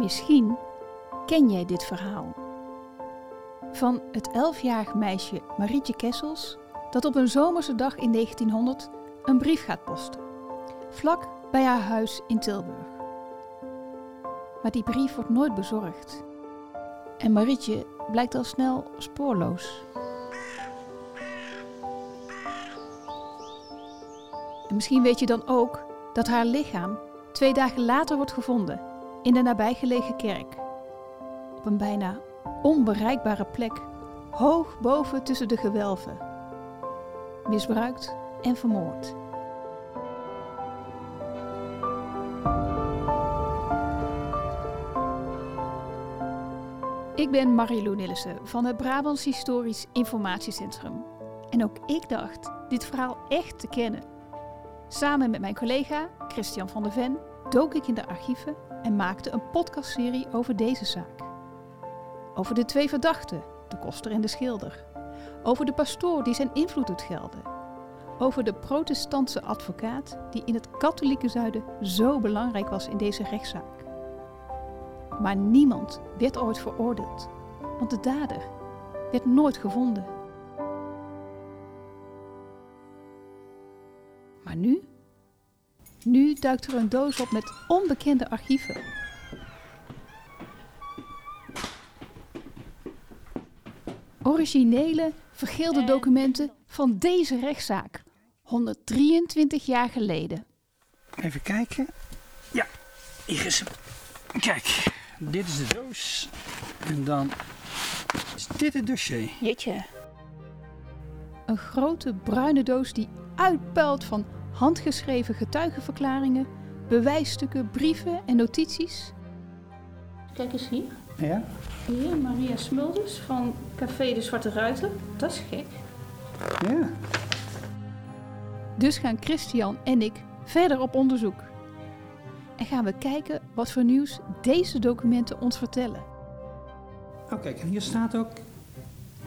Misschien ken jij dit verhaal. Van het elfjarig meisje Marietje Kessels dat op een zomerse dag in 1900 een brief gaat posten. Vlak bij haar huis in Tilburg. Maar die brief wordt nooit bezorgd. En Marietje blijkt al snel spoorloos. En misschien weet je dan ook dat haar lichaam twee dagen later wordt gevonden in de nabijgelegen kerk. Op een bijna onbereikbare plek, hoog boven tussen de gewelven. Misbruikt en vermoord. Ik ben Marilou Nillissen van het Brabants Historisch Informatiecentrum. En ook ik dacht dit verhaal echt te kennen. Samen met mijn collega Christian van der Ven dook ik in de archieven en maakte een podcastserie over deze zaak. Over de twee verdachten, de koster en de schilder. Over de pastoor die zijn invloed doet gelden. Over de protestantse advocaat die in het katholieke zuiden zo belangrijk was in deze rechtszaak. Maar niemand werd ooit veroordeeld, want de dader werd nooit gevonden. Maar nu? Nu duikt er een doos op met onbekende archieven. Originele, vergeelde documenten van deze rechtszaak, 123 jaar geleden. Even kijken. Ja, hier is hem. Kijk, dit is de doos. En dan is dit het dossier. Jeetje. Een grote bruine doos die uitpuilt van handgeschreven getuigenverklaringen, bewijsstukken, brieven en notities. Kijk eens hier. Ja? Hier, Maria Smulders van Café de Zwarte Ruiter. Dat is gek. Ja. Dus gaan Christian en ik verder op onderzoek. En gaan we kijken wat voor nieuws deze documenten ons vertellen. Oh, kijk, en hier staat ook...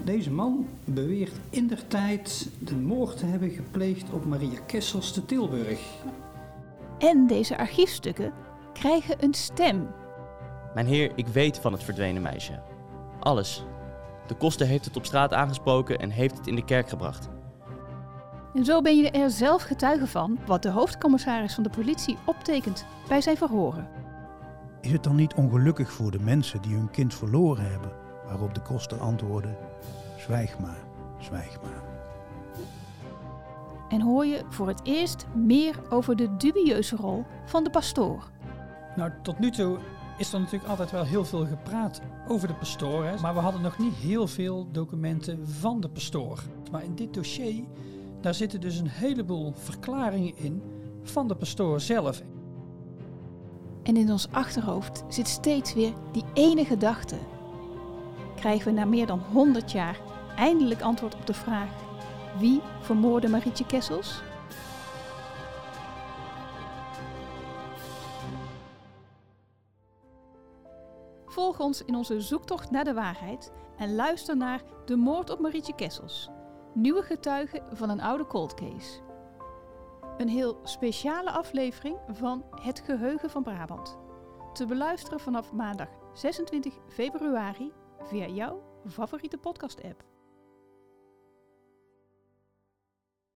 Deze man beweert in der tijd de moord te hebben gepleegd op Maria Kessels te Tilburg. En deze archiefstukken krijgen een stem. Mijn heer, ik weet van het verdwenen meisje. Alles. De koster heeft het op straat aangesproken en heeft het in de kerk gebracht. En zo ben je er zelf getuige van wat de hoofdcommissaris van de politie optekent bij zijn verhoren. Is het dan niet ongelukkig voor de mensen die hun kind verloren hebben? Waarop de koster antwoordde: Zwijg maar, zwijg maar. En hoor je voor het eerst meer over de dubieuze rol van de pastoor. Nou, tot nu toe is er natuurlijk altijd wel heel veel gepraat over de pastoor. Hè? Maar we hadden nog niet heel veel documenten van de pastoor. Maar in dit dossier, daar zitten dus een heleboel verklaringen in van de pastoor zelf. En in ons achterhoofd zit steeds weer die ene gedachte. Krijgen we na meer dan 100 jaar eindelijk antwoord op de vraag: wie vermoordde Marietje Kessels? Volg ons in onze zoektocht naar de waarheid en luister naar De moord op Marietje Kessels. Nieuwe getuigen van een oude cold case. Een heel speciale aflevering van Het Geheugen van Brabant. Te beluisteren vanaf maandag 26 februari via jouw favoriete podcast-app.